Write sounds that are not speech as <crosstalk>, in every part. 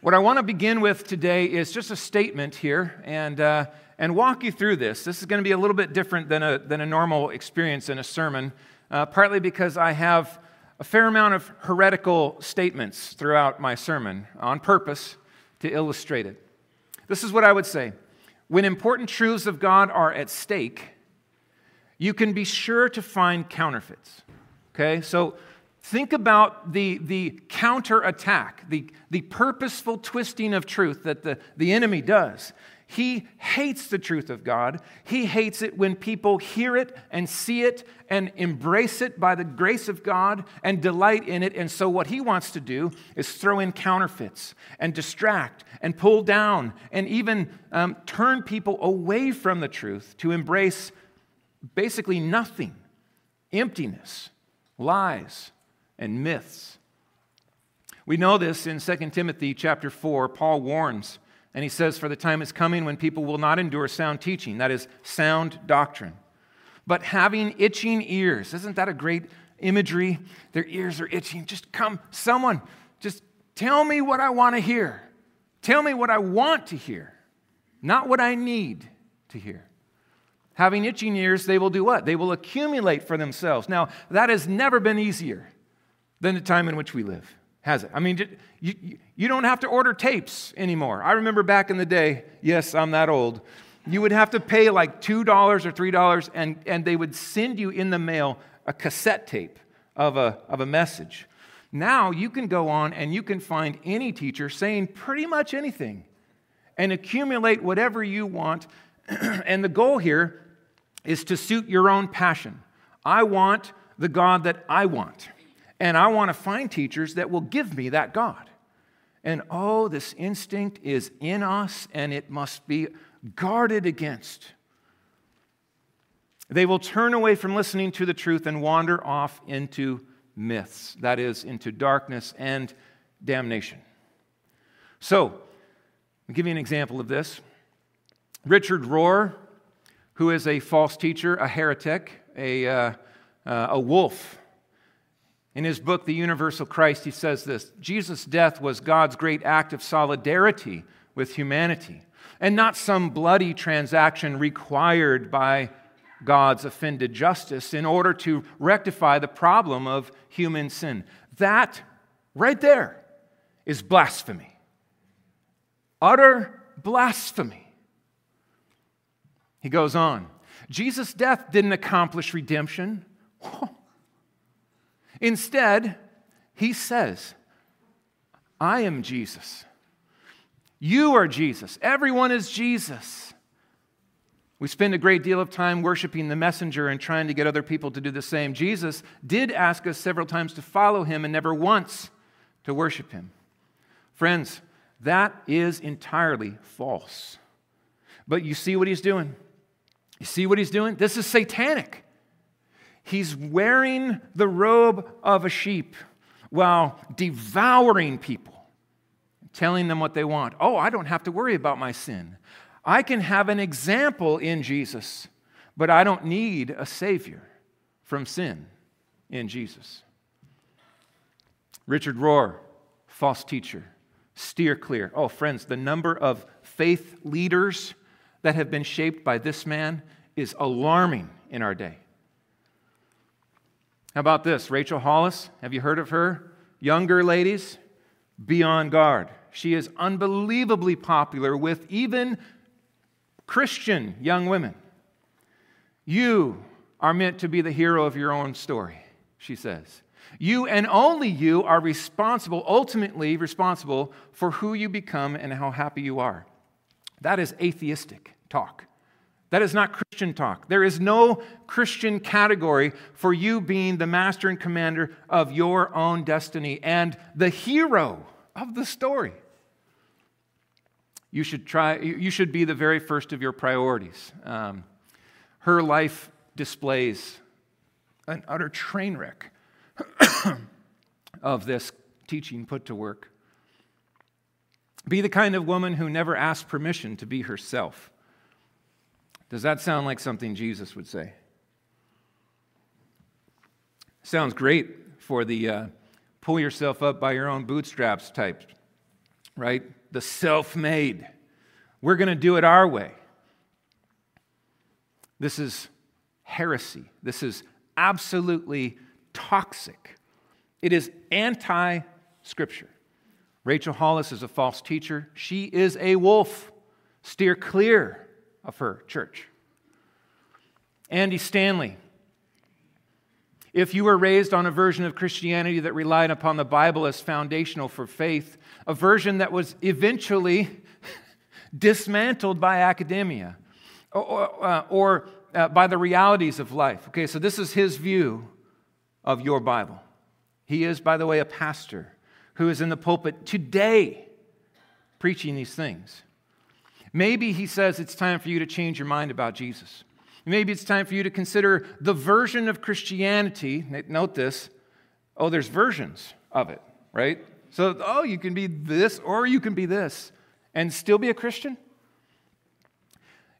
What I want to begin with today is just a statement here and, uh, and walk you through this. This is going to be a little bit different than a, than a normal experience in a sermon, uh, partly because I have a fair amount of heretical statements throughout my sermon on purpose to illustrate it. This is what I would say when important truths of God are at stake, you can be sure to find counterfeits. Okay? So think about the, the counterattack, the, the purposeful twisting of truth that the, the enemy does. He hates the truth of God. He hates it when people hear it and see it and embrace it by the grace of God and delight in it. And so, what he wants to do is throw in counterfeits and distract and pull down and even um, turn people away from the truth to embrace basically nothing emptiness, lies, and myths. We know this in 2 Timothy chapter 4. Paul warns and he says, For the time is coming when people will not endure sound teaching, that is, sound doctrine, but having itching ears. Isn't that a great imagery? Their ears are itching. Just come, someone, just tell me what I want to hear. Tell me what I want to hear, not what I need to hear. Having itching ears, they will do what? They will accumulate for themselves. Now, that has never been easier than the time in which we live has it. I mean, you, you don't have to order tapes anymore. I remember back in the day, yes, I'm that old, you would have to pay like $2 or $3, and, and they would send you in the mail a cassette tape of a, of a message. Now you can go on and you can find any teacher saying pretty much anything and accumulate whatever you want. <clears throat> and the goal here is to suit your own passion. I want the God that I want. And I want to find teachers that will give me that God. And oh, this instinct is in us and it must be guarded against. They will turn away from listening to the truth and wander off into myths, that is, into darkness and damnation. So, I'll give you an example of this. Richard Rohr, who is a false teacher, a heretic, a, uh, uh, a wolf in his book, The Universal Christ, he says this Jesus' death was God's great act of solidarity with humanity, and not some bloody transaction required by God's offended justice in order to rectify the problem of human sin. That right there is blasphemy. Utter blasphemy. He goes on Jesus' death didn't accomplish redemption. <laughs> Instead, he says, I am Jesus. You are Jesus. Everyone is Jesus. We spend a great deal of time worshiping the messenger and trying to get other people to do the same. Jesus did ask us several times to follow him and never once to worship him. Friends, that is entirely false. But you see what he's doing? You see what he's doing? This is satanic. He's wearing the robe of a sheep while devouring people, telling them what they want. Oh, I don't have to worry about my sin. I can have an example in Jesus, but I don't need a Savior from sin in Jesus. Richard Rohr, false teacher, steer clear. Oh, friends, the number of faith leaders that have been shaped by this man is alarming in our day. How about this? Rachel Hollis, have you heard of her? Younger ladies, be on guard. She is unbelievably popular with even Christian young women. You are meant to be the hero of your own story, she says. You and only you are responsible, ultimately responsible, for who you become and how happy you are. That is atheistic talk. That is not Christian talk. There is no Christian category for you being the master and commander of your own destiny and the hero of the story. You should try, you should be the very first of your priorities. Um, her life displays an utter train wreck of this teaching put to work. Be the kind of woman who never asks permission to be herself. Does that sound like something Jesus would say? Sounds great for the uh, pull yourself up by your own bootstraps type. right? The self made. We're going to do it our way. This is heresy. This is absolutely toxic. It is anti scripture. Rachel Hollis is a false teacher. She is a wolf. Steer clear of her church. Andy Stanley. If you were raised on a version of Christianity that relied upon the Bible as foundational for faith, a version that was eventually <laughs> dismantled by academia or, uh, or uh, by the realities of life. Okay, so this is his view of your Bible. He is, by the way, a pastor who is in the pulpit today preaching these things. Maybe he says it's time for you to change your mind about Jesus. Maybe it's time for you to consider the version of Christianity. Note this. Oh, there's versions of it, right? So, oh, you can be this or you can be this and still be a Christian?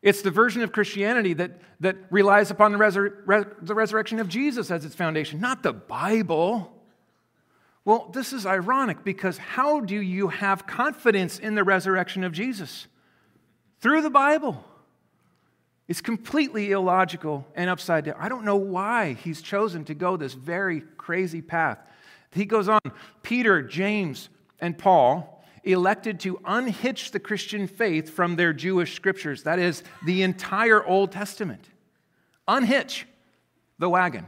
It's the version of Christianity that, that relies upon the, resur- the resurrection of Jesus as its foundation, not the Bible. Well, this is ironic because how do you have confidence in the resurrection of Jesus? Through the Bible. It's completely illogical and upside down. I don't know why he's chosen to go this very crazy path. He goes on Peter, James, and Paul elected to unhitch the Christian faith from their Jewish scriptures. That is, the entire Old Testament. Unhitch the wagon.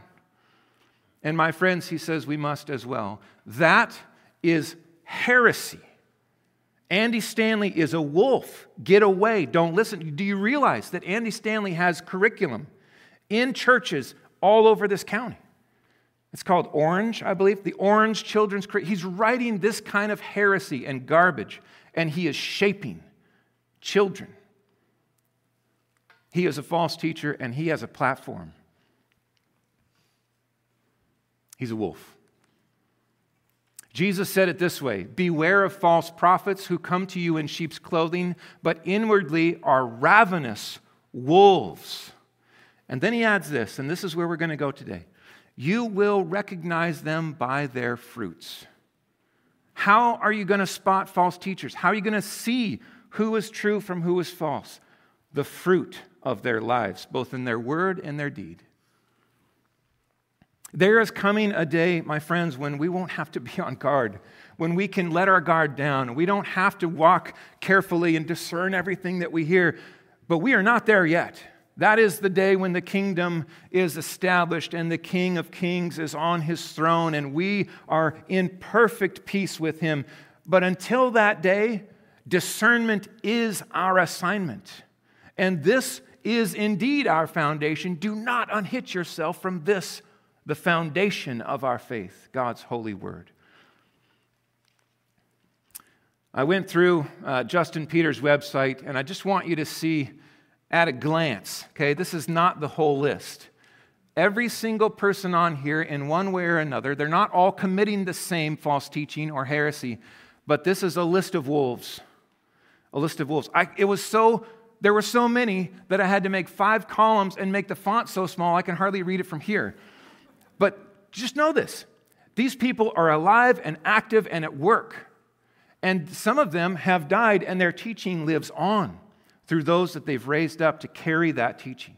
And my friends, he says we must as well. That is heresy. Andy Stanley is a wolf. Get away. Don't listen. Do you realize that Andy Stanley has curriculum in churches all over this county? It's called Orange, I believe, the Orange Children's. He's writing this kind of heresy and garbage, and he is shaping children. He is a false teacher, and he has a platform. He's a wolf. Jesus said it this way Beware of false prophets who come to you in sheep's clothing, but inwardly are ravenous wolves. And then he adds this, and this is where we're going to go today. You will recognize them by their fruits. How are you going to spot false teachers? How are you going to see who is true from who is false? The fruit of their lives, both in their word and their deed. There is coming a day, my friends, when we won't have to be on guard, when we can let our guard down. We don't have to walk carefully and discern everything that we hear, but we are not there yet. That is the day when the kingdom is established and the King of Kings is on his throne and we are in perfect peace with him. But until that day, discernment is our assignment. And this is indeed our foundation. Do not unhitch yourself from this the foundation of our faith, God's holy word. I went through uh, Justin Peters' website, and I just want you to see at a glance, okay, this is not the whole list. Every single person on here, in one way or another, they're not all committing the same false teaching or heresy, but this is a list of wolves. A list of wolves. I, it was so, there were so many that I had to make five columns and make the font so small I can hardly read it from here. But just know this these people are alive and active and at work. And some of them have died, and their teaching lives on through those that they've raised up to carry that teaching.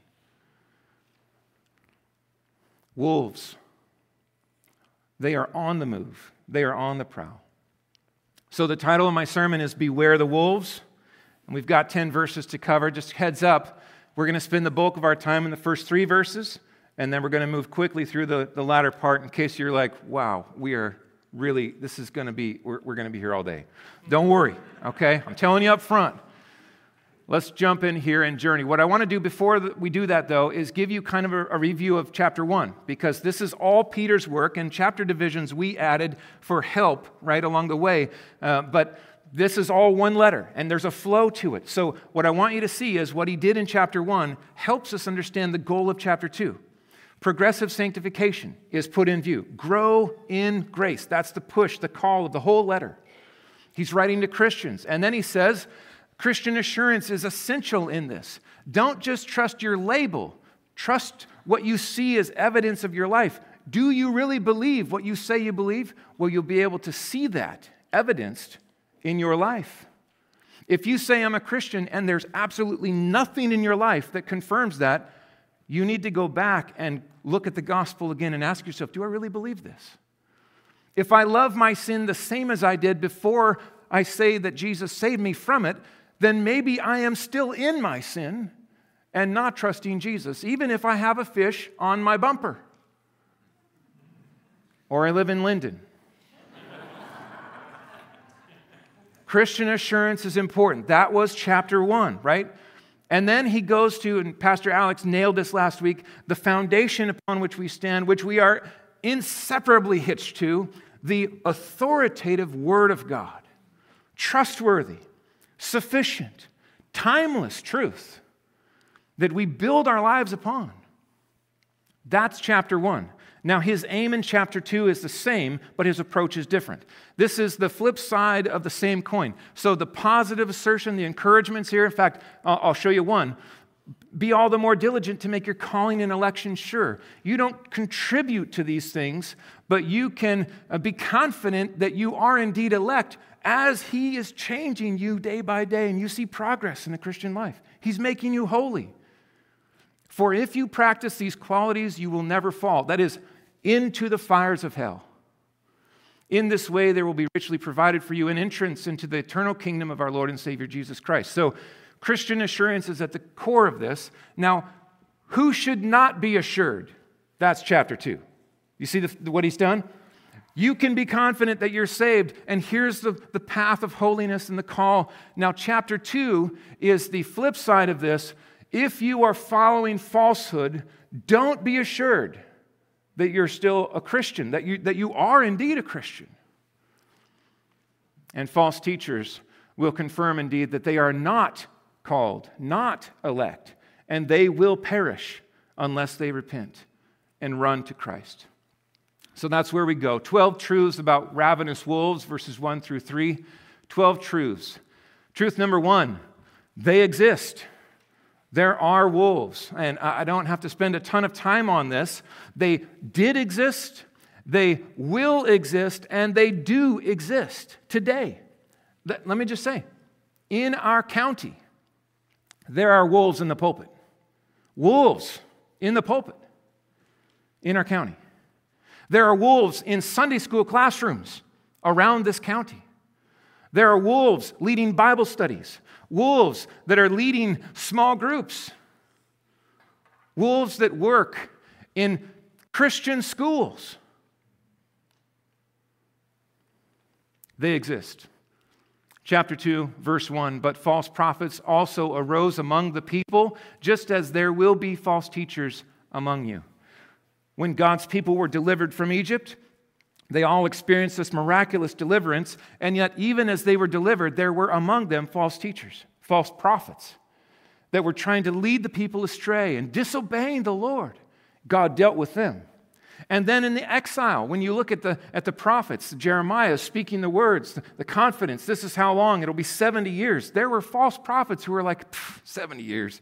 Wolves, they are on the move, they are on the prowl. So, the title of my sermon is Beware the Wolves. And we've got 10 verses to cover. Just heads up, we're going to spend the bulk of our time in the first three verses and then we're going to move quickly through the, the latter part in case you're like, wow, we are really, this is going to be, we're, we're going to be here all day. Don't worry, okay? I'm telling you up front. Let's jump in here and journey. What I want to do before we do that, though, is give you kind of a, a, review of chapter one, because this is all Peter's work, and chapter divisions we added for help right along the way. Uh, but this is all one letter, and there's a flow to it. So, what I want you to see is what he did in chapter one helps us understand the goal of chapter two. Progressive sanctification is put in view. Grow in grace. That's the push, the call of the whole letter. He's writing to Christians. And then he says, Christian assurance is essential in this. Don't just trust your label, trust what you see as evidence of your life. Do you really believe what you say you believe? Well, you'll be able to see that evidenced in your life. If you say, I'm a Christian, and there's absolutely nothing in your life that confirms that, you need to go back and look at the gospel again and ask yourself, do I really believe this? If I love my sin the same as I did before I say that Jesus saved me from it, then maybe I am still in my sin and not trusting Jesus, even if I have a fish on my bumper or I live in Linden. Christian assurance is important. That was chapter one, right? And then he goes to, and Pastor Alex nailed this last week, the foundation upon which we stand, which we are inseparably hitched to, the authoritative Word of God. Trustworthy, sufficient, timeless truth that we build our lives upon. That's chapter one. Now, his aim in chapter 2 is the same, but his approach is different. This is the flip side of the same coin. So, the positive assertion, the encouragements here, in fact, I'll show you one. Be all the more diligent to make your calling and election sure. You don't contribute to these things, but you can uh, be confident that you are indeed elect as He is changing you day by day and you see progress in the Christian life. He's making you holy. For if you practice these qualities, you will never fall. That is, into the fires of hell. In this way, there will be richly provided for you an entrance into the eternal kingdom of our Lord and Savior Jesus Christ. So, Christian assurance is at the core of this. Now, who should not be assured? That's chapter 2. You see the, what he's done? You can be confident that you're saved, and here's the, the path of holiness and the call. Now, chapter 2 is the flip side of this. If you are following falsehood, don't be assured that you're still a Christian, that you, that you are indeed a Christian. And false teachers will confirm indeed that they are not called, not elect, and they will perish unless they repent and run to Christ. So that's where we go. 12 truths about ravenous wolves, verses 1 through 3. 12 truths. Truth number one they exist. There are wolves, and I don't have to spend a ton of time on this. They did exist, they will exist, and they do exist today. Let me just say in our county, there are wolves in the pulpit. Wolves in the pulpit in our county. There are wolves in Sunday school classrooms around this county. There are wolves leading Bible studies wolves that are leading small groups, wolves that work in Christian schools. They exist. Chapter 2, verse 1 But false prophets also arose among the people, just as there will be false teachers among you. When God's people were delivered from Egypt, they all experienced this miraculous deliverance, and yet, even as they were delivered, there were among them false teachers, false prophets that were trying to lead the people astray and disobeying the Lord. God dealt with them. And then in the exile, when you look at the, at the prophets, Jeremiah speaking the words, the, confidence, this is how long, it'll be 70 years. There were false prophets who were like, 70 years.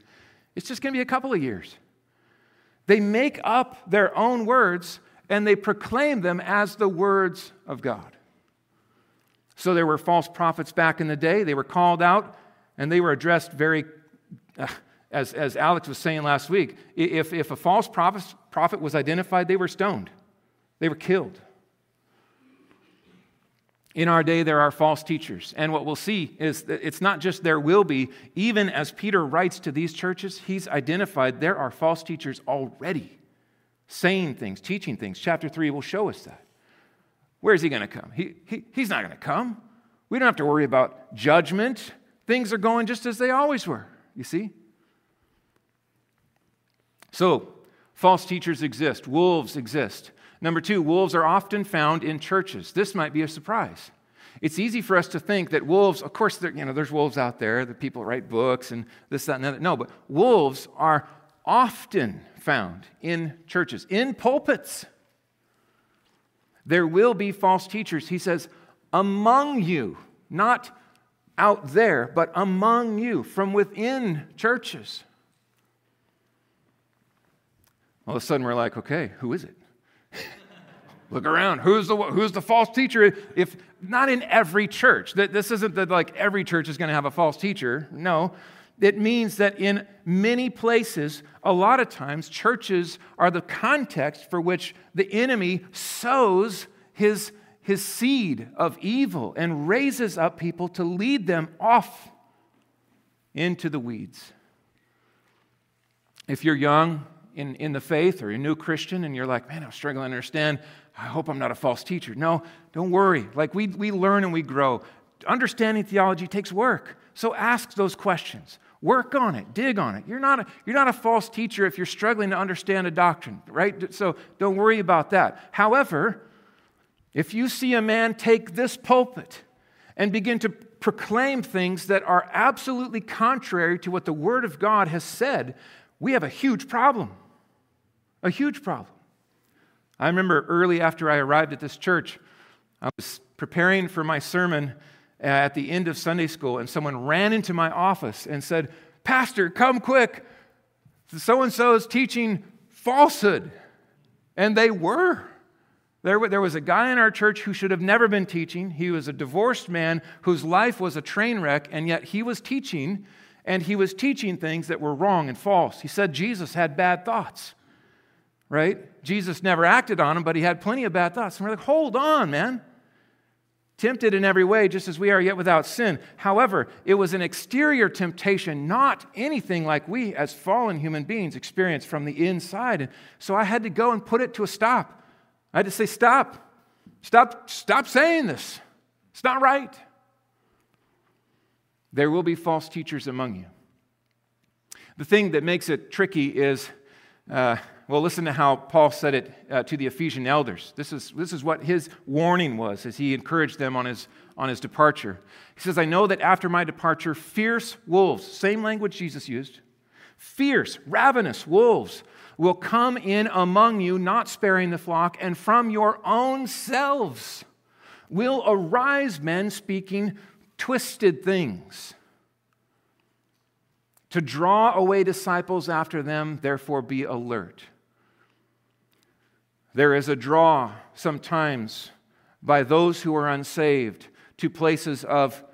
It's just going to be a couple of years. They make up their own words and they proclaim them as the words of God. So there were false prophets back in the day. They were called out and they were addressed very, uh, as, as Alex was saying last week, if, if a false prophet, prophet was identified, they were stoned, they were killed. In our day, there are false teachers. And what we'll see is that it's not just there will be, even as Peter writes to these churches, he's identified there are false teachers already saying things, teaching things. Chapter 3 will show us that. Where is he going to come? He, he, he's not going to come. We don't have to worry about judgment. Things are going just as they always were, you see? So, false teachers exist, wolves exist. Number two, wolves are often found in churches. This might be a surprise. It's easy for us to think that wolves, of course, you know, there's wolves out there, the people write books and this, that, and the other. No, but wolves are often found in churches, in pulpits. There will be false teachers, he says, among you, not out there, but among you, from within churches. All of a sudden, we're like, okay, who is it? <laughs> look around. Who's the, who's the false teacher? If not in every church, this isn't that like every church is going to have a false teacher. No, it means that in many places, a lot of times, churches are the context for which the enemy sows his, his seed of evil and raises up people to lead them off into the weeds. If you're young in, in the faith or a new Christian and you're like, man, I'm struggling to understand, I hope I'm not a false teacher. No, don't worry. Like we, we learn and we grow. Understanding theology takes work. So ask those questions. Work on it, dig on it. You're not, a, you're not a false teacher if you're struggling to understand a doctrine, right? So don't worry about that. However, if you see a man take this pulpit and begin to proclaim things that are absolutely contrary to what the Word of God has said, we have a huge problem. A huge problem. I remember early after I arrived at this church, I was preparing for my sermon Uh, at the end of Sunday school, and someone ran into my office and said, Pastor, come quick. So and so is teaching falsehood. And they were. There, there was a guy in our church who should have never been teaching. He was a divorced man whose life was a train wreck, and yet he was teaching, and he was teaching things that were wrong and false. He said Jesus had bad thoughts, right? Jesus never acted on them, but he had plenty of bad thoughts. And we're like, hold on, man tempted in every way, just as we are, yet without sin. However, it was an exterior temptation, not anything like we as fallen human beings experience from the inside. And so I had to go and put it to a stop. I had to say, stop. Stop, stop saying this. It's not right. There will be false teachers among you. The thing that makes it tricky is uh, well, listen to how Paul said it uh, to the Ephesian elders. This is, this is what his warning was as he encouraged them on his, on his departure. He says, I know that after my departure, fierce wolves, same language Jesus used, fierce, ravenous wolves will come in among you, not sparing the flock, and from your own selves will arise men speaking twisted things to draw away disciples after them, therefore be alert. There is a draw sometimes by those who are unsaved to places of,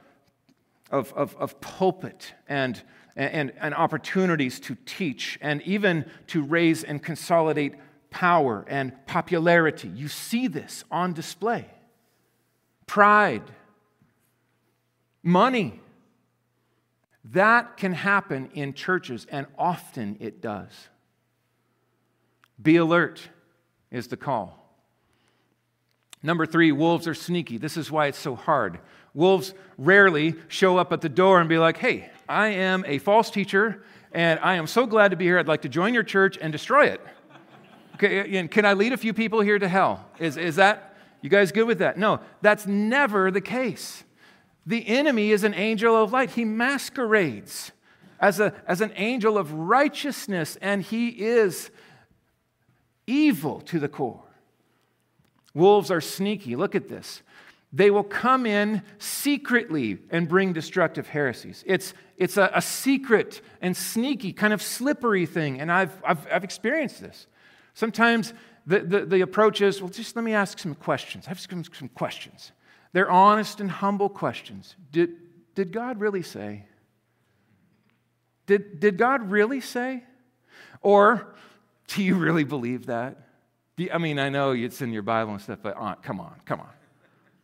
of, of, of pulpit and, and, and opportunities to teach and even to raise and consolidate power and popularity. You see this on display. Pride, money. That can happen in churches, and often it does. Be alert is the call. Number three, wolves are sneaky. This is why it's so hard. Wolves rarely show up at the door and be like, hey, I am a false teacher and I am so glad to be here. I'd like to join your church and destroy it. Okay, and can I lead a few people here to hell? Is, is that, you guys good with that? No, that's never the case. The enemy is an angel of light. He masquerades as, a, as an angel of righteousness, and he is evil to the core. Wolves are sneaky. Look at this. They will come in secretly and bring destructive heresies. It's, it's a, a secret and sneaky, kind of slippery thing. And I've, I've, I've experienced this. Sometimes the, the, the, approach is well, just let me ask some questions. I have some, some questions. They're honest and humble questions. Did, did God really say? Did, did God really say? Or do you really believe that? You, I mean, I know it's in your Bible and stuff, but uh, come on, come on.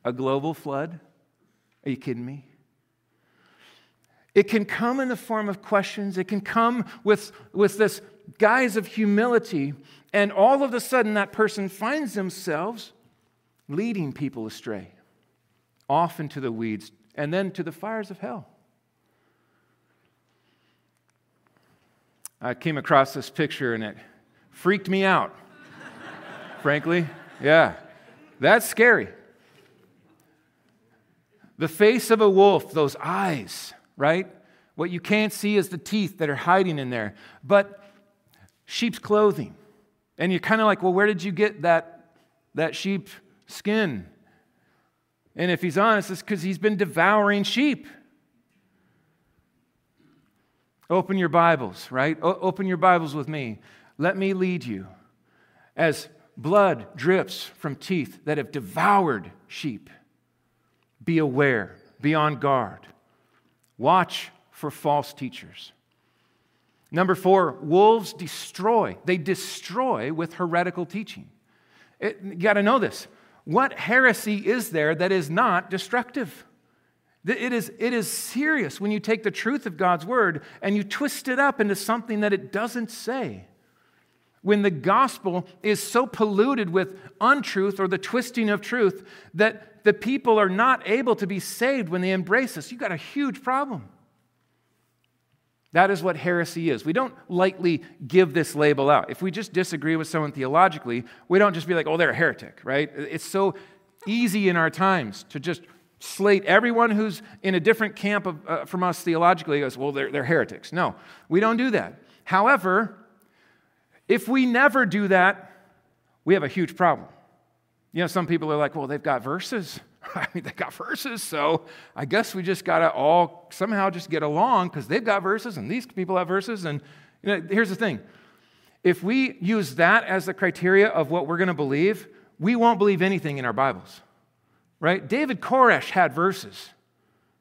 A global flood? Are you kidding me? It can come in the form of questions. It can come with, with this guise of humility, and all of a sudden that person finds themselves leading people astray, off into the weeds, and then to the fires of hell. I came across this picture and it freaked me out, frankly. Yeah, that's scary. The face of a wolf, those eyes, right? What you can't see is the teeth that are hiding in there. But sheep's clothing. And you're kind of like, well, where did you get that, that sheep skin? And if he's honest, it's because he's been devouring sheep. Open your Bibles, right? O- open your Bibles with me. Let me lead you as Blood drips from teeth that have devoured sheep. Be aware, be on guard. Watch for false teachers. Number four, wolves destroy. They destroy with heretical teaching. It, you got to know this. What heresy is there that is not destructive? It is, it is serious when you take the truth of God's word and you twist it up into something that it doesn't say. When the gospel is so polluted with untruth or the twisting of truth that the people are not able to be saved when they embrace this, you've got a huge problem. That is what heresy is. We don't lightly give this label out. If we just disagree with someone theologically, we don't just be like, oh, they're a heretic, right? It's so easy in our times to just slate everyone who's in a different camp of, uh, from us theologically goes, well, they're, they're heretics. No, we don't do that. However, if we never do that, we have a huge problem. You know, some people are like, well, they've got verses. <laughs> I mean, they've got verses, so I guess we just got to all somehow just get along because they've got verses and these people have verses. And you know, here's the thing if we use that as the criteria of what we're going to believe, we won't believe anything in our Bibles, right? David Koresh had verses,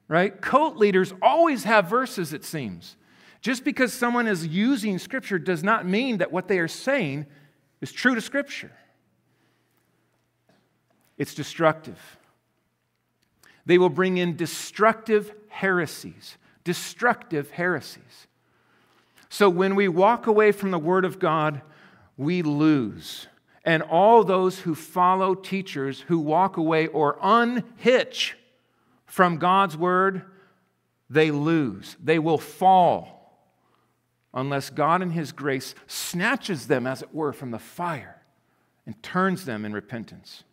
right? Cult leaders always have verses, it seems. Just because someone is using Scripture does not mean that what they are saying is true to Scripture. It's destructive. They will bring in destructive heresies. Destructive heresies. So when we walk away from the Word of God, we lose. And all those who follow teachers who walk away or unhitch from God's Word, they lose. They will fall unless God in His grace snatches them, as it were, from the fire and turns them in repentance.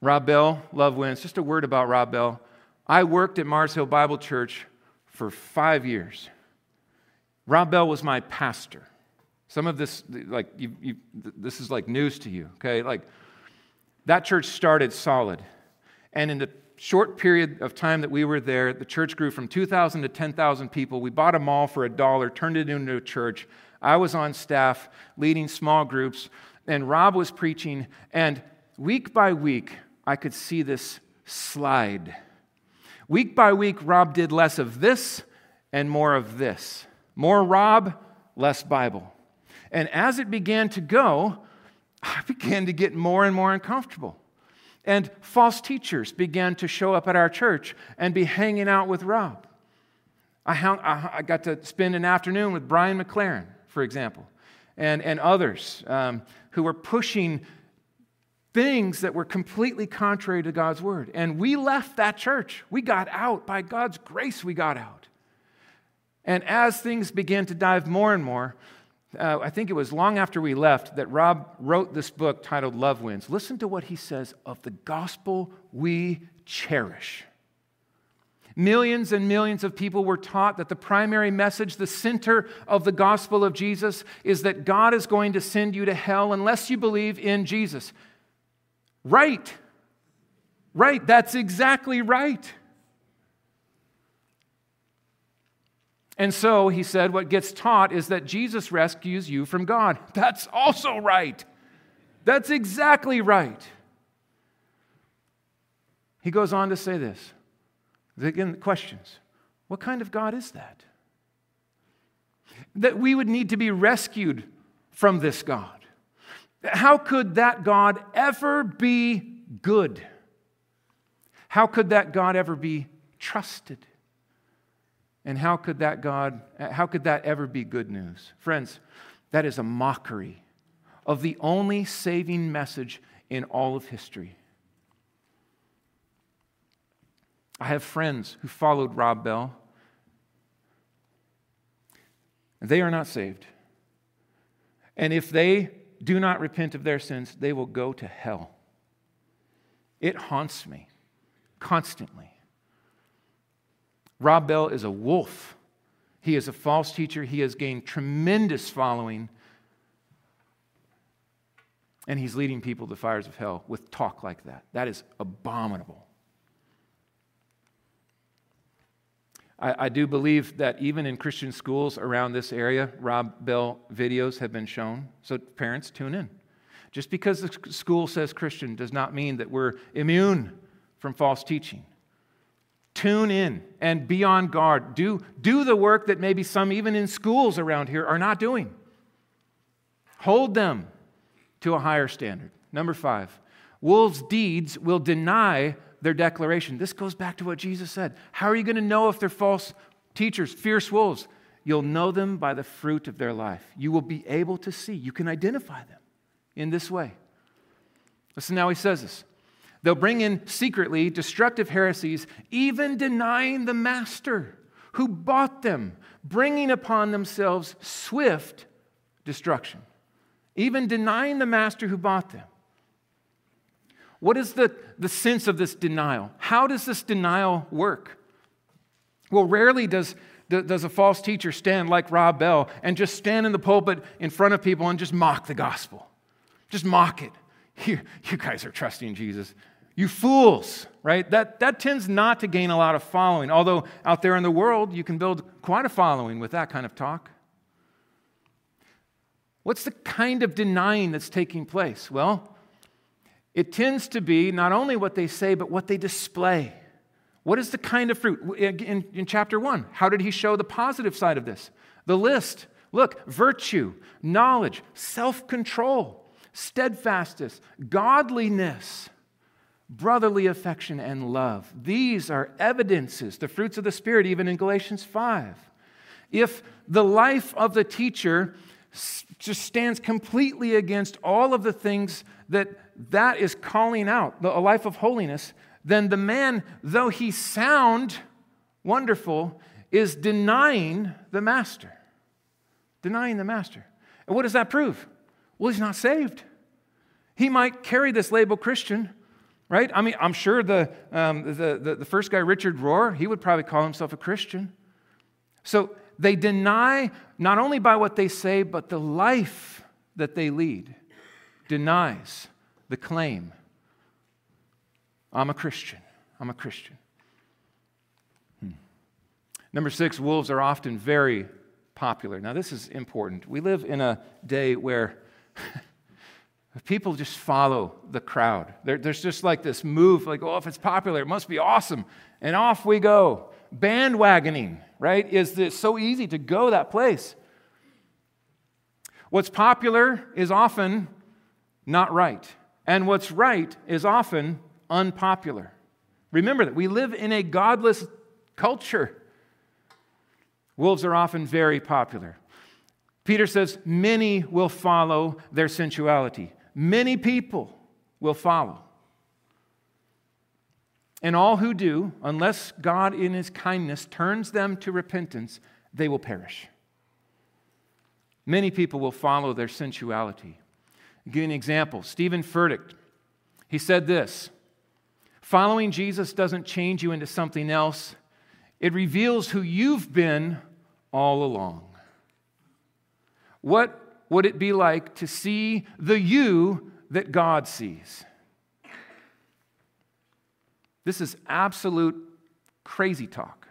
Rob Bell, love wins. Just a word about Rob Bell. I worked at Mars Hill Bible Church for five years. Rob Bell was my pastor. Some of this, like, you, you, this is like news to you, okay? Like, that church started solid. And in the short period of time that we were there, the church grew from 2,000 to 10,000 people. We bought a mall for a dollar, turned it into a church. I was on staff leading small groups, and Rob was preaching. And week by week, I could see this slide. Week by week, Rob did less of this and more of this. More Rob, less Bible. And as it began to go, I <laughs> began to get more and more uncomfortable. And false teachers began to show up at our church and be hanging out with Rob. I, hung, I got to spend an afternoon with Brian McLaren, for example, and, and others um, who were pushing things that were completely contrary to God's word. And we left that church. We got out. By God's grace, we got out. And as things began to dive more and more, uh, I think it was long after we left that Rob wrote this book titled Love Wins. Listen to what he says of the gospel we cherish. Millions and millions of people were taught that the primary message, the center of the gospel of Jesus, is that God is going to send you to hell unless you believe in Jesus. Right. Right. That's exactly right. And so he said, what gets taught is that Jesus rescues you from God. <laughs> That's also right. That's exactly right. He goes on to say this. Again, questions. What kind of God is that? That we would need to be rescued from this God. How could that God ever be good? How could that God ever be trusted? And how could that God, how could that ever be good news? Friends, that is a mockery of the only saving message in all of history. I have friends who followed Rob Bell. They are not saved. And if they do not repent of their sins, they will go to hell. It haunts me constantly. Rob Bell is a wolf. He is a false teacher. He has gained tremendous following. And he's leading people to fires of hell with talk like that. That is abominable. I, I, do believe that even in Christian schools around this area, Rob Bell videos have been shown. So, parents, tune in. Just because the school says Christian does not mean that we're immune from false teaching. Tune in and be on guard. Do, do the work that maybe some, even in schools around here, are not doing. Hold them to a higher standard. Number five, wolves' deeds will deny their declaration. This goes back to what Jesus said. How are you going to know if they're false teachers, fierce wolves? You'll know them by the fruit of their life. You will be able to see. You can identify them in this way. Listen, now he says this. They'll bring in secretly destructive heresies, even denying the master who bought them, bringing upon themselves swift destruction. Even denying the master who bought them. What is the, the sense of this denial? How does this denial work? Well, rarely does, does a false teacher stand like Rob Bell and just stand in the pulpit in front of people and just mock the gospel. Just mock it. You, you guys are trusting Jesus. You fools, right? That, that tends not to gain a lot of following. Although out there in the world, you can build quite a following with that kind of talk. What's the kind of denying that's taking place? Well, it tends to be not only what they say, but what they display. What is the kind of fruit? In, in chapter one, how did he show the positive side of this? The list. Look, virtue, knowledge, self control, steadfastness, godliness, brotherly affection, and love. These are evidences, the fruits of the Spirit, even in Galatians 5. If the life of the teacher just stands completely against all of the things that that is calling out a life of holiness, then the man, though he sound wonderful, is denying the master. Denying the master. And what does that prove? Well, he's not saved. He might carry this label Christian, right? I mean, I'm sure the, um, the, the, the first guy, Richard Rohr, he would probably call himself a Christian. So they deny not only by what they say, but the life that they lead denies the claim I'm a Christian. I'm a Christian. Hmm. Number six, wolves are often very popular. Now, this is important. We live in a day where <laughs> people just follow the crowd. There, there's just like this move, like, oh, if it's popular, it must be awesome. And off we go. Bandwagoning, right? Is this so easy to go that place? What's popular is often not right. And what's right is often unpopular. Remember that we live in a godless culture. Wolves are often very popular. Peter says, Many will follow their sensuality. Many people will follow. And all who do, unless God in his kindness turns them to repentance, they will perish. Many people will follow their sensuality. I'll give you an example. Steven Furtick, he said this Following Jesus doesn't change you into something else, it reveals who you've been all along. What would it be like to see the you that God sees? This is absolute crazy talk.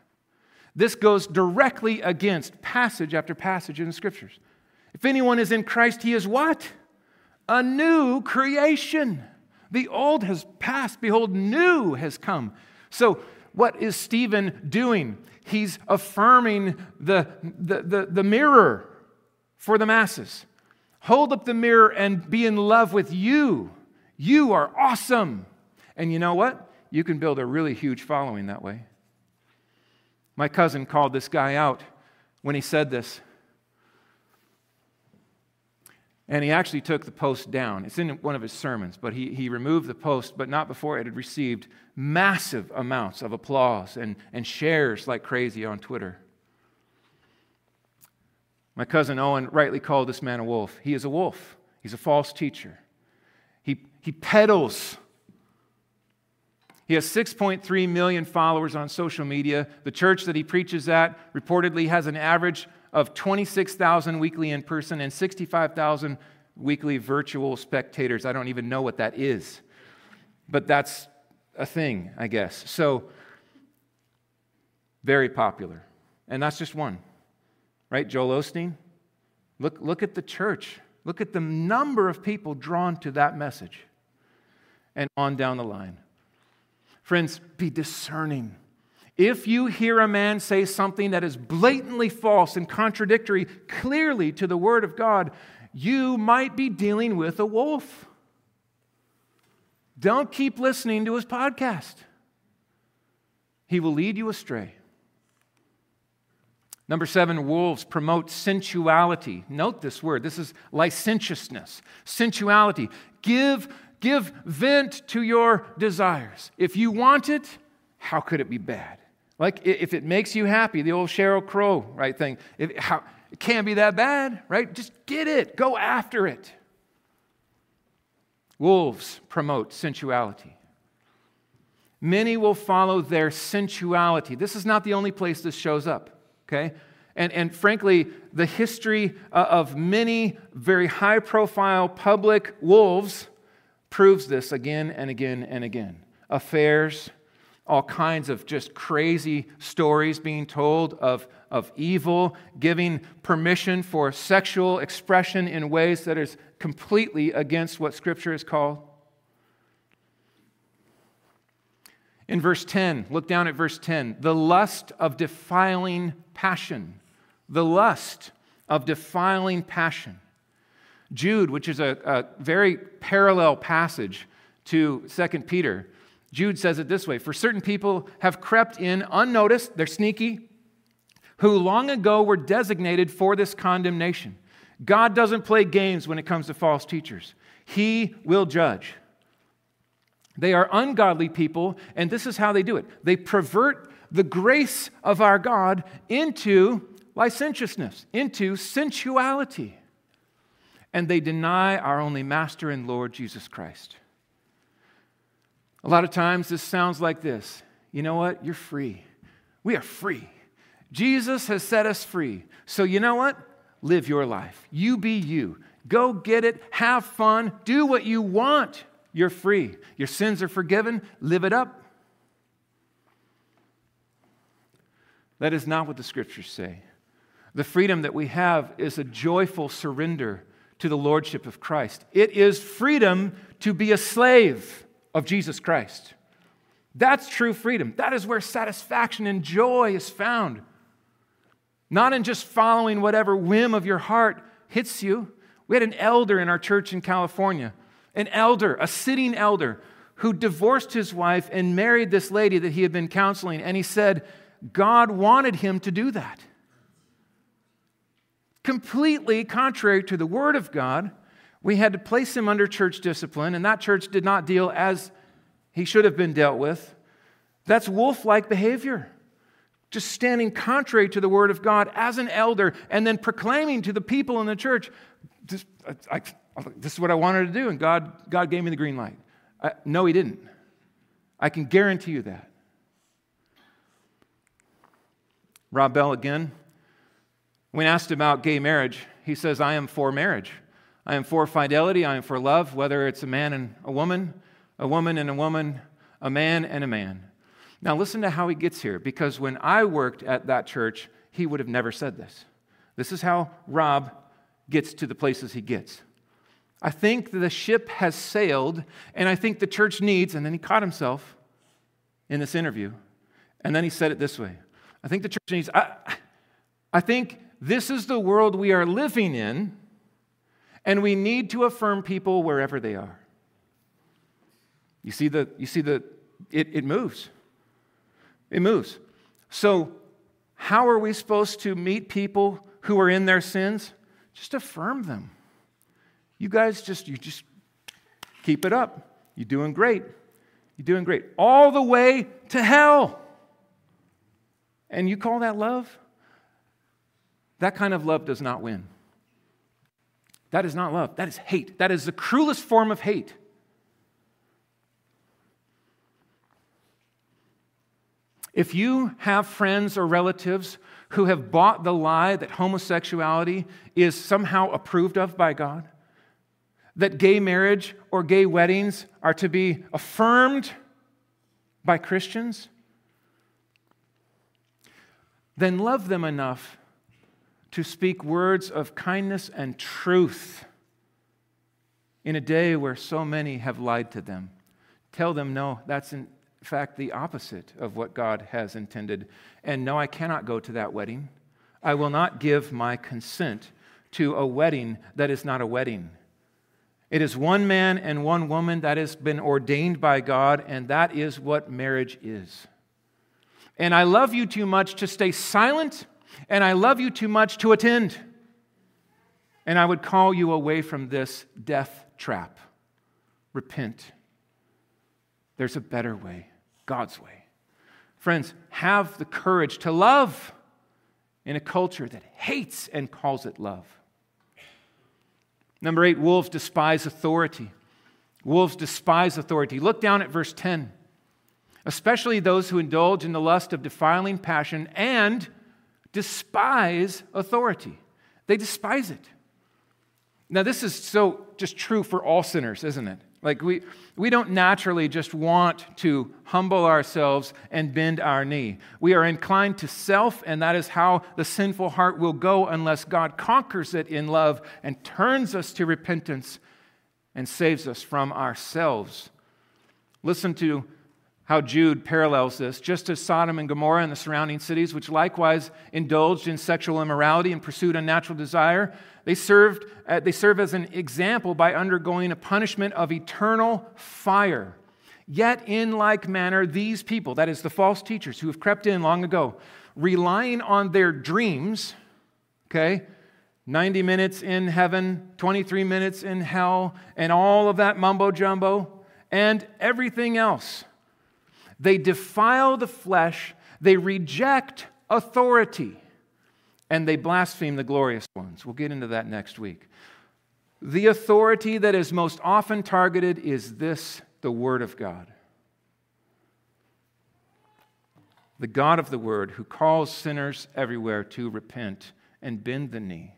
This goes directly against passage after passage in the scriptures. If anyone is in Christ, he is what? a new creation. The old has passed. Behold, new has come. So, what is Steven doing? He's affirming the, the, the, the, mirror for the masses. Hold up the mirror and be in love with you. You are awesome. And you know what? You can build a really huge following that way. My cousin called this guy out when he said this. And he actually took the post down. It's in one of his sermons, but he, he removed the post, but not before it had received massive amounts of applause and, and shares like crazy on Twitter. My cousin Owen rightly called this man a wolf. He is a wolf, he's a false teacher. He, he peddles. He has 6.3 million followers on social media. The church that he preaches at reportedly has an average of 26,000 weekly in person and 65,000 weekly virtual spectators. I don't even know what that is, but that's a thing, I guess. So Very popular. And that's just one, right? Joel Osteen. Look, look at the church. Look at the number of people drawn to that message. And on down the line. Friends, be discerning. If you hear a man say something that is blatantly false and contradictory clearly to the Word of God, you might be dealing with a wolf. Don't keep listening to his podcast, he will lead you astray. Number seven, wolves promote sensuality. Note this word. This is licentiousness, sensuality. Give, give vent to your desires. If you want it, how could it be bad? Like if it makes you happy, the old Sheryl Crow, right thing. If, how, it can't be that bad, right? Just get it, go after it. Wolves promote sensuality. Many will follow their sensuality. This is not the only place this shows up, okay? And, and frankly, the history uh, of many very high profile public wolves proves this again and again and again. Affairs, all kinds of just crazy stories being told of, of evil, giving permission for sexual expression in ways that is completely against what Scripture is called. In verse 10, look down at verse 10 the lust of defiling passion. The lust of defiling passion. Jude, which is a, a very parallel passage to 2 Peter, Jude says it this way For certain people have crept in unnoticed, they're sneaky, who long ago were designated for this condemnation. God doesn't play games when it comes to false teachers, He will judge. They are ungodly people, and this is how they do it they pervert the grace of our God into licentiousness, into sensuality. And they deny our only Master and Lord Jesus Christ. A lot of times this sounds like this You know what? You're free. We are free. Jesus has set us free. So, you know what? Live your life. You be you. Go get it. Have fun. Do what you want. You're free. Your sins are forgiven. Live it up. That is not what the scriptures say. The freedom that we have is a joyful surrender to the lordship of Christ. It is freedom to be a slave of Jesus Christ. That's true freedom. That is where satisfaction and joy is found. Not in just following whatever whim of your heart hits you. We had an elder in our church in California, an elder, a sitting elder, who divorced his wife and married this lady that he had been counseling. And he said, God wanted him to do that. Completely contrary to the Word of God we had to place him under church discipline, and that church did not deal as he should have been dealt with. That's wolf like behavior. Just standing contrary to the word of God as an elder and then proclaiming to the people in the church, this, I, I, this is what I wanted to do, and God, God gave me the green light. I, no, He didn't. I can guarantee you that. Rob Bell again. When asked about gay marriage, he says, I am for marriage. I am for fidelity. I am for love, whether it's a man and a woman, a woman and a woman, a man and a man. Now, listen to how he gets here, because when I worked at that church, he would have never said this. This is how Rob gets to the places he gets. I think the ship has sailed, and I think the church needs, and then he caught himself in this interview, and then he said it this way I think the church needs, I, I think this is the world we are living in and we need to affirm people wherever they are. You see the, you see the, it, it moves. It moves. So, how are we supposed to meet people who are in their sins? Just affirm them. You guys just, you just keep it up. You're doing great. You're doing great. All the way to hell. And you call that love? That kind of love does not win. That is not love. That is hate. That is the cruelest form of hate. If you have friends or relatives who have bought the lie that homosexuality is somehow approved of by God, that gay marriage or gay weddings are to be affirmed by Christians, then love them enough to speak words of kindness and truth in a day where so many have lied to them. Tell them, no, that's in fact the opposite of what God has intended. And no, I cannot go to that wedding. I will not give my consent to a wedding that is not a wedding. It is one man and one woman that has been ordained by God, and that is what marriage is. And I love you too much to stay silent, and I love you too much to attend. And I would call you away from this death trap. Repent. There's a better way, God's way. Friends, have the courage to love in a culture that hates and calls it love. Number eight, wolves despise authority. Wolves despise authority. Look down at verse 10. Especially those who indulge in the lust of defiling passion and despise authority. They despise it. Now, this is so just true for all sinners, isn't it? Like, we, we don't naturally just want to humble ourselves and bend our knee. We are inclined to self, and that is how the sinful heart will go unless God conquers it in love and turns us to repentance and saves us from ourselves. Listen to how Jude parallels this. Just as Sodom and Gomorrah and the surrounding cities, which likewise indulged in sexual immorality and pursued unnatural desire, they, served, uh, they serve as an example by undergoing a punishment of eternal fire. Yet, in like manner, these people, that is, the false teachers who have crept in long ago, relying on their dreams, okay, 90 minutes in heaven, 23 minutes in hell, and all of that mumbo jumbo, and everything else they defile the flesh, they reject authority, and they blaspheme the glorious ones. We'll get into that next week. The authority that is most often targeted is this the Word of God. The God of the Word who calls sinners everywhere to repent and bend the knee.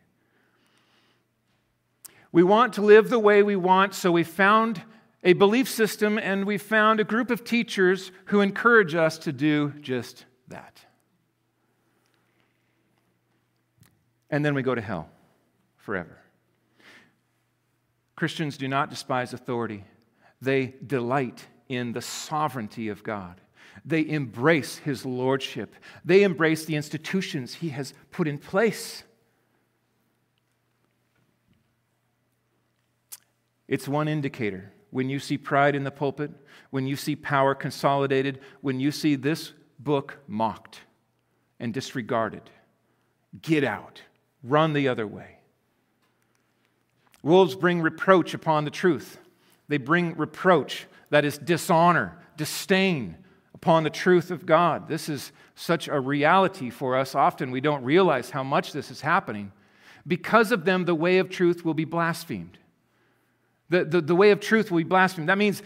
We want to live the way we want, so we found a belief system, and we found a group of teachers who encourage us to do just that. And then we go to hell forever. Christians do not despise authority, they delight in the sovereignty of God. They embrace his lordship. They embrace the institutions he has put in place. It's one indicator when you see pride in the pulpit, when you see power consolidated, when you see this book mocked and disregarded, get out, run the other way. Wolves bring reproach upon the truth. They bring reproach, that is dishonor, disdain upon the truth of God. This is such a reality for us. Often we don't realize how much this is happening. Because of them, the way of truth will be blasphemed. The, the, the way of truth will be blasphemed. That means,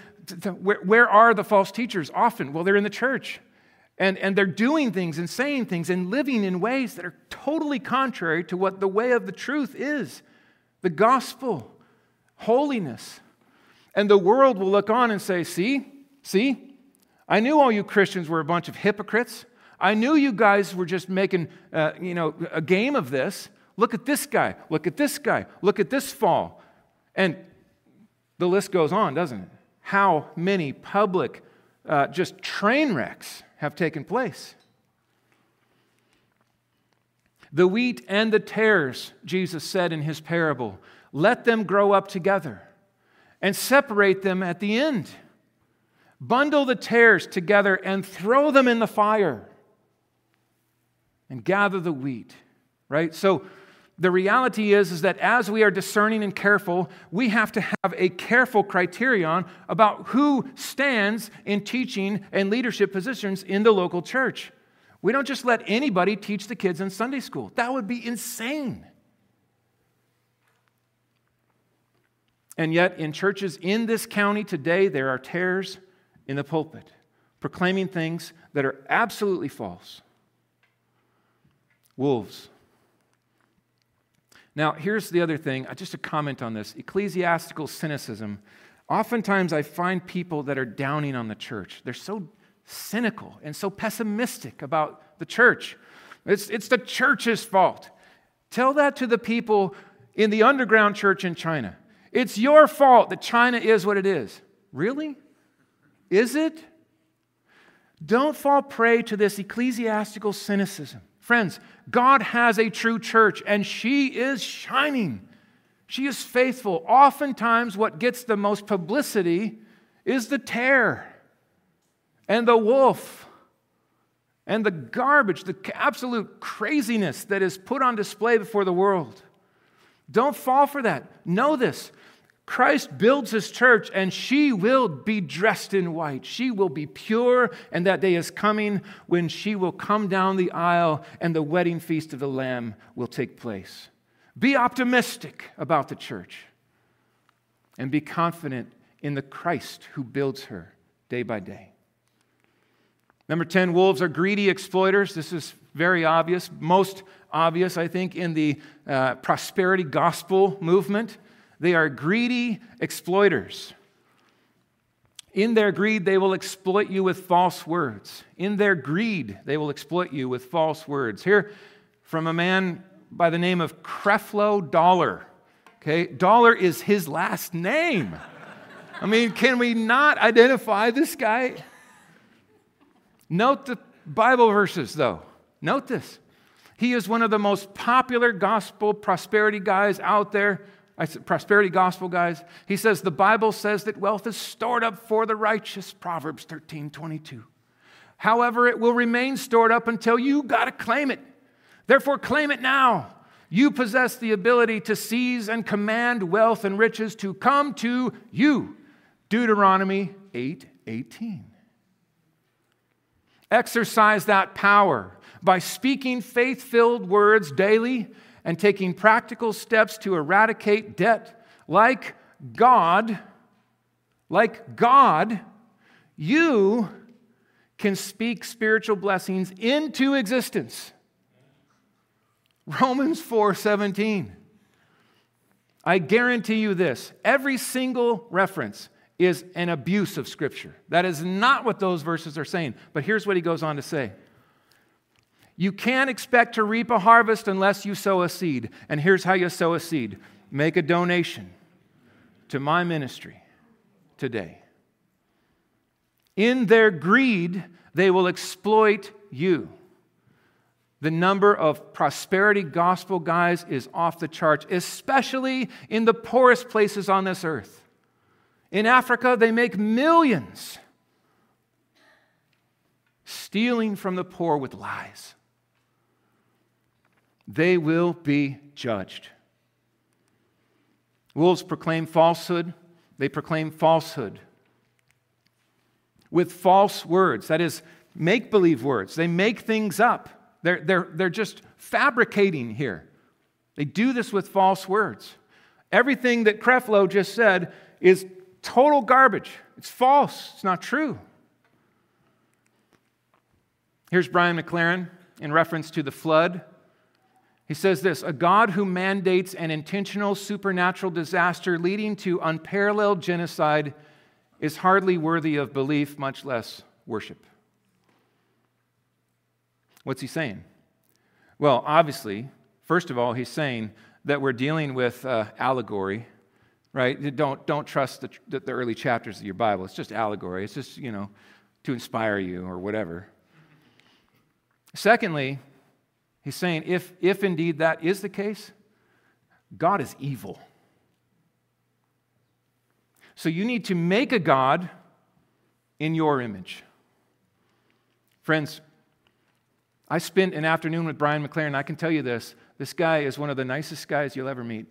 where, where are the false teachers? Often, well, they're in the church. And, and they're doing things and saying things and living in ways that are totally contrary to what the way of the truth is the gospel, holiness. And the world will look on and say, See, see, I knew all you Christians were a bunch of hypocrites. I knew you guys were just making uh, you know, a game of this. Look at this guy. Look at this guy. Look at this fall. And the list goes on, doesn't it? How many public, uh, just train wrecks have taken place? The wheat and the tares, Jesus said in his parable, let them grow up together and separate them at the end. Bundle the tares together and throw them in the fire and gather the wheat, right? So, the reality is, is that as we are discerning and careful, we have to have a careful criterion about who stands in teaching and leadership positions in the local church. We don't just let anybody teach the kids in Sunday school. That would be insane. And yet, in churches in this county today, there are tares in the pulpit proclaiming things that are absolutely false. Wolves now, here's the other thing, uh, just a comment on this ecclesiastical cynicism. Oftentimes, I find people that are downing on the church. They're so cynical and so pessimistic about the church. It's, it's the church's fault. Tell that to the people in the underground church in China. It's your fault that China is what it is. Really? Is it? Don't fall prey to this ecclesiastical cynicism. Friends, God has a true church and she is shining. She is faithful. Oftentimes, what gets the most publicity is the tare and the wolf and the garbage, the absolute craziness that is put on display before the world. Don't fall for that. Know this Christ builds his church, and she will be dressed in white. She will be pure, and that day is coming when she will come down the aisle and the wedding feast of the Lamb will take place. Be optimistic about the church and be confident in the Christ who builds her day by day. Number 10, wolves are greedy exploiters. This is very obvious, most obvious, I think, in the uh, prosperity gospel movement. They are greedy exploiters. In their greed, they will exploit you with false words. In their greed, they will exploit you with false words. Here, from a man by the name of Creflo Dollar. Okay, Dollar is his last name. I mean, can we not identify this guy? Note the Bible verses, though. Note this. He is one of the most popular gospel prosperity guys out there. I said, prosperity gospel guys. He says the Bible says that wealth is stored up for the righteous, Proverbs 13 22. However, it will remain stored up until you got to claim it. Therefore, claim it now. You possess the ability to seize and command wealth and riches to come to you. Deuteronomy 8 18. Exercise that power by speaking faith filled words daily and taking practical steps to eradicate debt. Like God, like God, you can speak spiritual blessings into existence. Romans 4:17. I guarantee you this, every single reference is an abuse of scripture. That is not what those verses are saying. But here's what he goes on to say. You can't expect to reap a harvest unless you sow a seed. And here's how you sow a seed make a donation to my ministry today. In their greed, they will exploit you. The number of prosperity gospel guys is off the charts, especially in the poorest places on this earth. In Africa, they make millions stealing from the poor with lies they will be judged. Wolves proclaim falsehood, they proclaim falsehood with false words. That is, make believe words. They make things up. They're, they're, they're just fabricating here. They do this with false words. Everything that Creflo just said is total garbage. It's false. It's not true. Here's Brian McLaren in reference to the flood he says this a God who mandates an intentional supernatural disaster leading to unparalleled genocide is hardly worthy of belief, much less worship. What's he saying? Well, obviously, first of all, he's saying that we're dealing with uh, allegory, right? Don't, don't trust the, the early chapters of your Bible. It's just allegory. It's just, you know, to inspire you or whatever. Secondly, He's saying, if, if indeed that is the case, God is evil. So you need to make a God in your image. Friends, I spent an afternoon with Brian McLaren. I can tell you this this guy is one of the nicest guys you'll ever meet.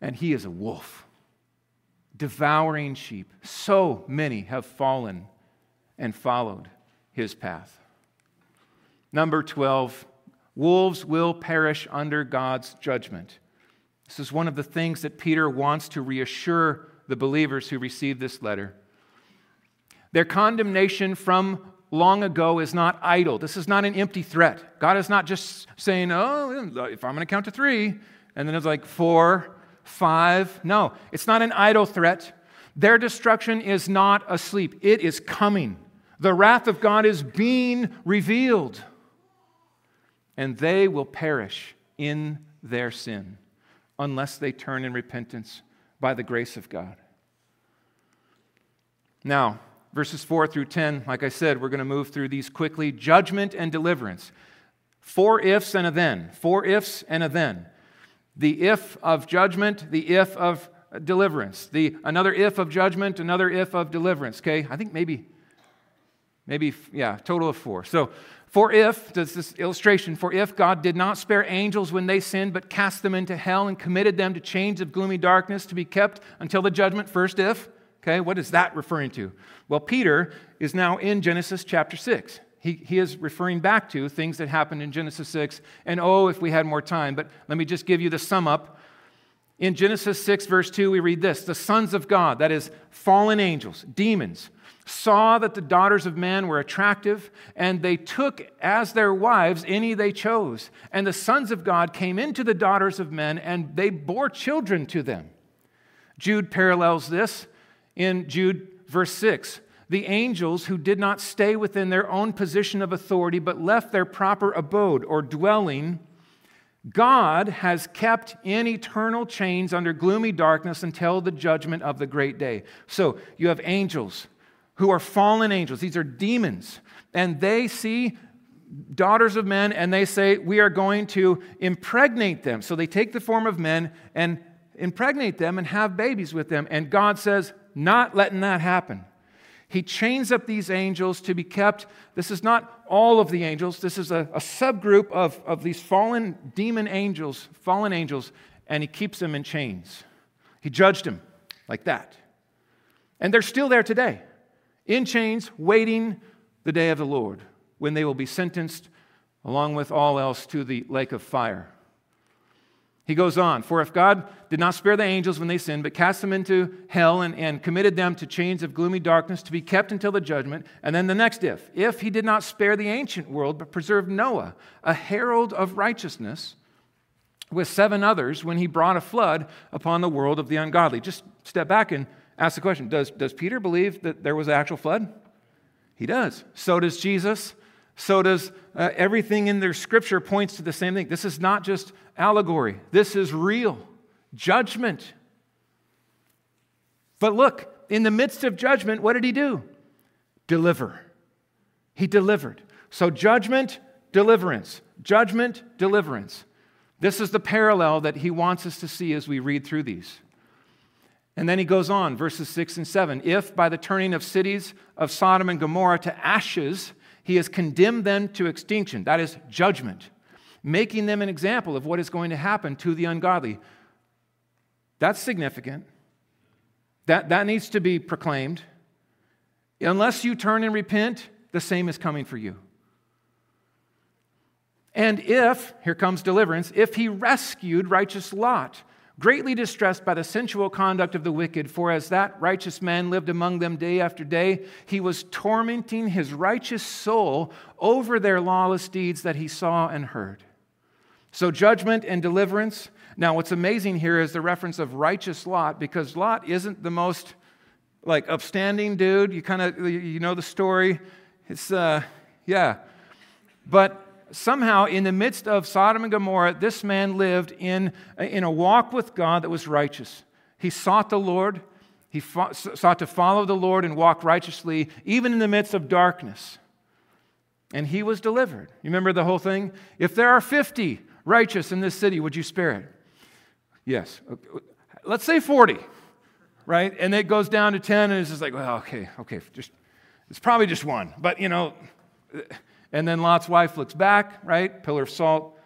And he is a wolf, devouring sheep. So many have fallen and followed his path. Number 12, wolves will perish under God's judgment. This is one of the things that Peter wants to reassure the believers who receive this letter. Their condemnation from long ago is not idle. This is not an empty threat. God is not just saying, oh, if I'm going to count to three, and then it's like four, five. No, it's not an idle threat. Their destruction is not asleep, it is coming. The wrath of God is being revealed, and they will perish in their sin unless they turn in repentance by the grace of God. Now, verses 4 through 10, like I said, we're going to move through these quickly judgment and deliverance. Four ifs and a then. Four ifs and a then. The if of judgment, the if of deliverance. The another if of judgment, another if of deliverance. Okay? I think maybe, maybe, yeah, total of four. So for if, does this illustration, for if God did not spare angels when they sinned, but cast them into hell and committed them to chains of gloomy darkness to be kept until the judgment, first if. Okay, what is that referring to? Well, Peter is now in Genesis chapter 6. He, he is referring back to things that happened in Genesis 6. And oh, if we had more time, but let me just give you the sum up. In Genesis 6, verse 2, we read this The sons of God, that is, fallen angels, demons, saw that the daughters of men were attractive, and they took as their wives any they chose. And the sons of God came into the daughters of men, and they bore children to them. Jude parallels this in Jude verse 6. The angels who did not stay within their own position of authority, but left their proper abode or dwelling, God has kept in eternal chains under gloomy darkness until the judgment of the great day. So you have angels who are fallen angels. These are demons. And they see daughters of men and they say, We are going to impregnate them. So they take the form of men and impregnate them and have babies with them. And God says, Not letting that happen. He chains up these angels to be kept. This is not all of the angels, this is a, a subgroup of, of these fallen demon angels, fallen angels, and he keeps them in chains. He judged them like that. And they're still there today in chains, waiting the day of the Lord, when they will be sentenced, along with all else, to the lake of fire. He goes on, For if God did not spare the angels when they sinned, but cast them into hell and, and committed them to chains of gloomy darkness to be kept until the judgment, and then the next if, if he did not spare the ancient world, but preserved Noah, a herald of righteousness, with seven others when he brought a flood upon the world of the ungodly. Just step back and ask the question does, does Peter believe that there was an actual flood? He does. So does Jesus. So does uh, everything in their scripture points to the same thing. This is not just allegory, this is real judgment. But look, in the midst of judgment, what did he do? Deliver. He delivered. So, judgment, deliverance. Judgment, deliverance. This is the parallel that he wants us to see as we read through these. And then he goes on, verses 6 and 7. If by the turning of cities of Sodom and Gomorrah to ashes, he has condemned them to extinction, that is judgment, making them an example of what is going to happen to the ungodly. That's significant. That, that needs to be proclaimed. Unless you turn and repent, the same is coming for you. And if, here comes deliverance, if he rescued righteous Lot, greatly distressed by the sensual conduct of the wicked, for as that righteous man lived among them day after day, he was tormenting his righteous soul over their lawless deeds that he saw and heard. So, judgment and deliverance. Now, what's amazing here is the reference of righteous Lot, because Lot isn't the most like upstanding dude. You kind of you know the story. It's uh, yeah, but somehow, in the midst of Sodom and Gomorrah, this man lived in, in a walk with God that was righteous. He sought the Lord, he fought, sought to follow the Lord and walk righteously, even in the midst of darkness. And he was delivered. You remember the whole thing? If there are 50 righteous in this city, would you spare it? Yes. Let's say 40, right? And it goes down to 10, and it's just like, well, okay, okay, just, it's probably just one. But, you know, and then Lot's wife looks back, right? Pillar of salt.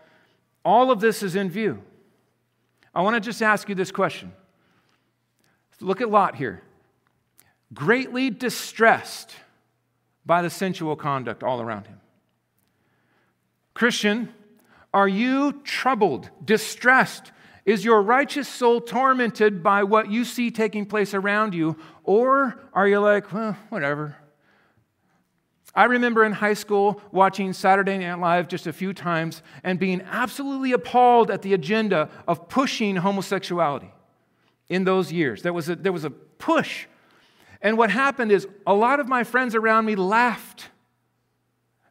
All of this is in view. I want to just ask you this question. Look at Lot here. Greatly distressed by the sensual conduct all around him. Christian, are you troubled, distressed? Is your righteous soul tormented by what you see taking place around you? Or are you like, well, whatever? I remember in high school watching Saturday Night Live just a few times and being absolutely appalled at the agenda of pushing homosexuality in those years. There was a, there was a push. And what happened is a lot of my friends around me laughed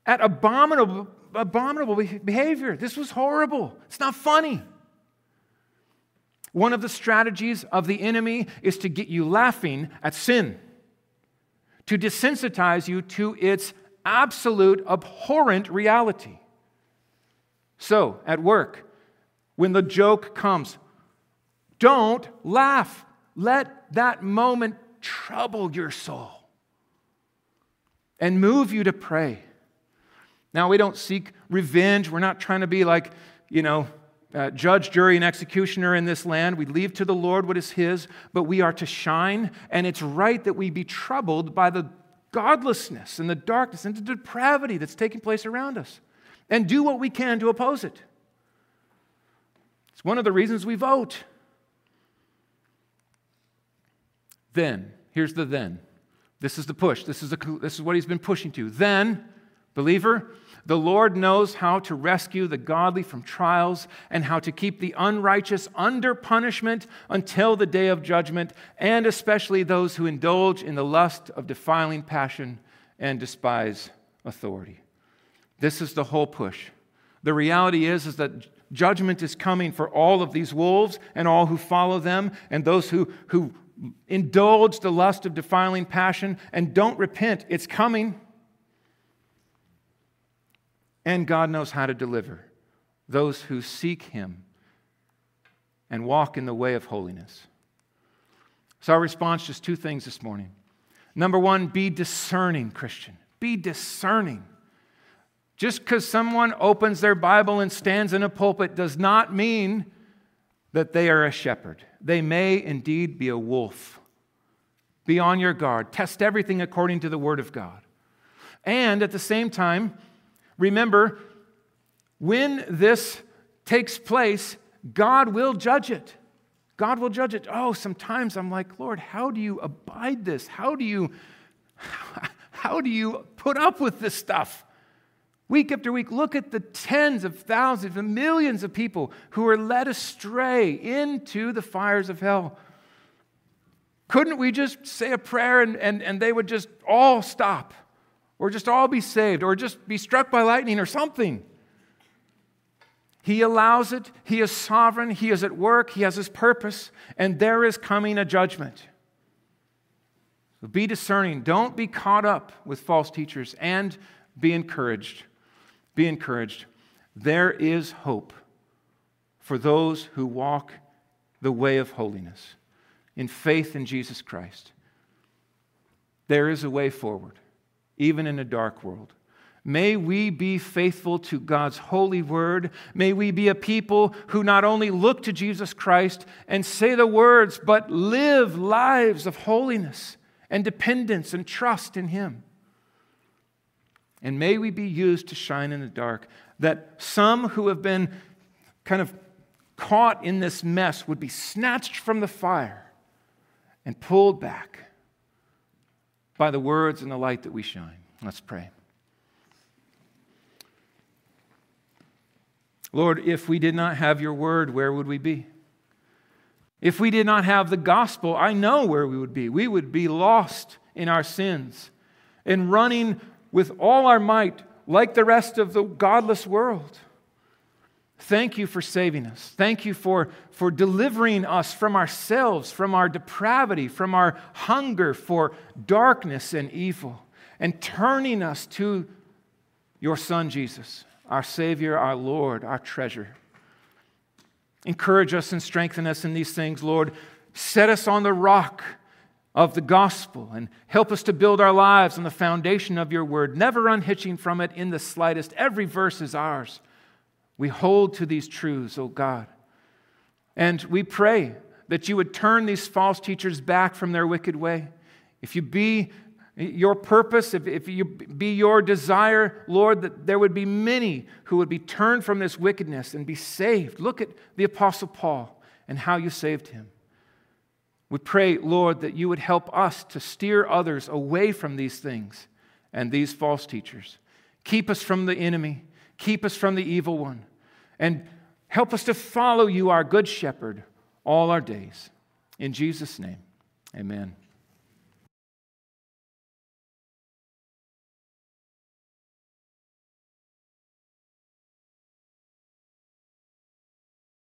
at abominable, abominable behavior. This was horrible. It's not funny. One of the strategies of the enemy is to get you laughing at sin, to desensitize you to its absolute abhorrent reality. So, at work, when the joke comes, don't laugh. Let that moment trouble your soul and move you to pray. Now, we don't seek revenge. We're not trying to be like, you know, uh, judge, jury, and executioner in this land. We leave to the Lord what is His, but we are to shine, and it's right that we be troubled by the godlessness and the darkness and the depravity that's taking place around us and do what we can to oppose it. It's one of the reasons we vote. Then, here's the then. This is the push. This is, this is what he's been pushing to. Then, believer, the Lord knows how to rescue the godly from trials and how to keep the unrighteous under punishment until the day of judgment, and especially those who indulge in the lust of defiling passion and despise authority. This is the whole push. The reality is, is that judgment is coming for all of these wolves and all who follow them, and those who, who indulge the lust of defiling passion and don't repent. It's coming. And God knows how to deliver those who seek Him and walk in the way of holiness. So, our response just two things this morning. Number one, be discerning, Christian. Be discerning. Just because someone opens their Bible and stands in a pulpit does not mean that they are a shepherd. They may indeed be a wolf. Be on your guard. Test everything according to the Word of God. And at the same time, Remember, when this takes place, God will judge it. God will judge it. Oh, sometimes I'm like, Lord, how do you abide this? How do you <laughs> how do you put up with this stuff? Week after week, look at the tens of thousands and millions of people who are led astray into the fires of hell. Couldn't we just say a prayer and, and, and they would just all stop? Or just all be saved, or just be struck by lightning or something. He allows it. He is sovereign. He is at work. He has his purpose, and there is coming a judgment. So be discerning. Don't be caught up with false teachers, and be encouraged. Be encouraged. There is hope for those who walk the way of holiness in faith in Jesus Christ. There is a way forward even in a dark world. May we be faithful to God's holy word. May we be a people who not only look to Jesus Christ and say the words, but live lives of holiness and dependence and trust in Him. And may we be used to shine in the dark, that some who have been kind of caught in this mess would be snatched from the fire and pulled back by the words and the light that we shine. Let's pray. Lord, if we did not have your word, where would we be? If we did not have the gospel, I know where we would be. We would be lost in our sins and running with all our might like the rest of the godless world. Thank you for saving us. Thank you for, for delivering us from ourselves, from our depravity, from our hunger for darkness and evil, and turning us to your Son, Jesus, our Savior, our Lord, our treasure. Encourage us and strengthen us in these things, Lord. Set us on the rock of the gospel and help us to build our lives on the foundation of your word, never unhitching from it in the slightest. Every verse is ours. We hold to these truths, oh God. And we pray that you would turn these false teachers back from their wicked way. If you be your purpose, if, if you be your desire, Lord, that there would be many who would be turned from this wickedness and be saved. Look at the Apostle Paul and how you saved him. We pray, Lord, that you would help us to steer others away from these things and these false teachers. Keep us from the enemy Keep us from the evil one. And help us to follow you, our good shepherd, all our days. In Jesus' name, amen.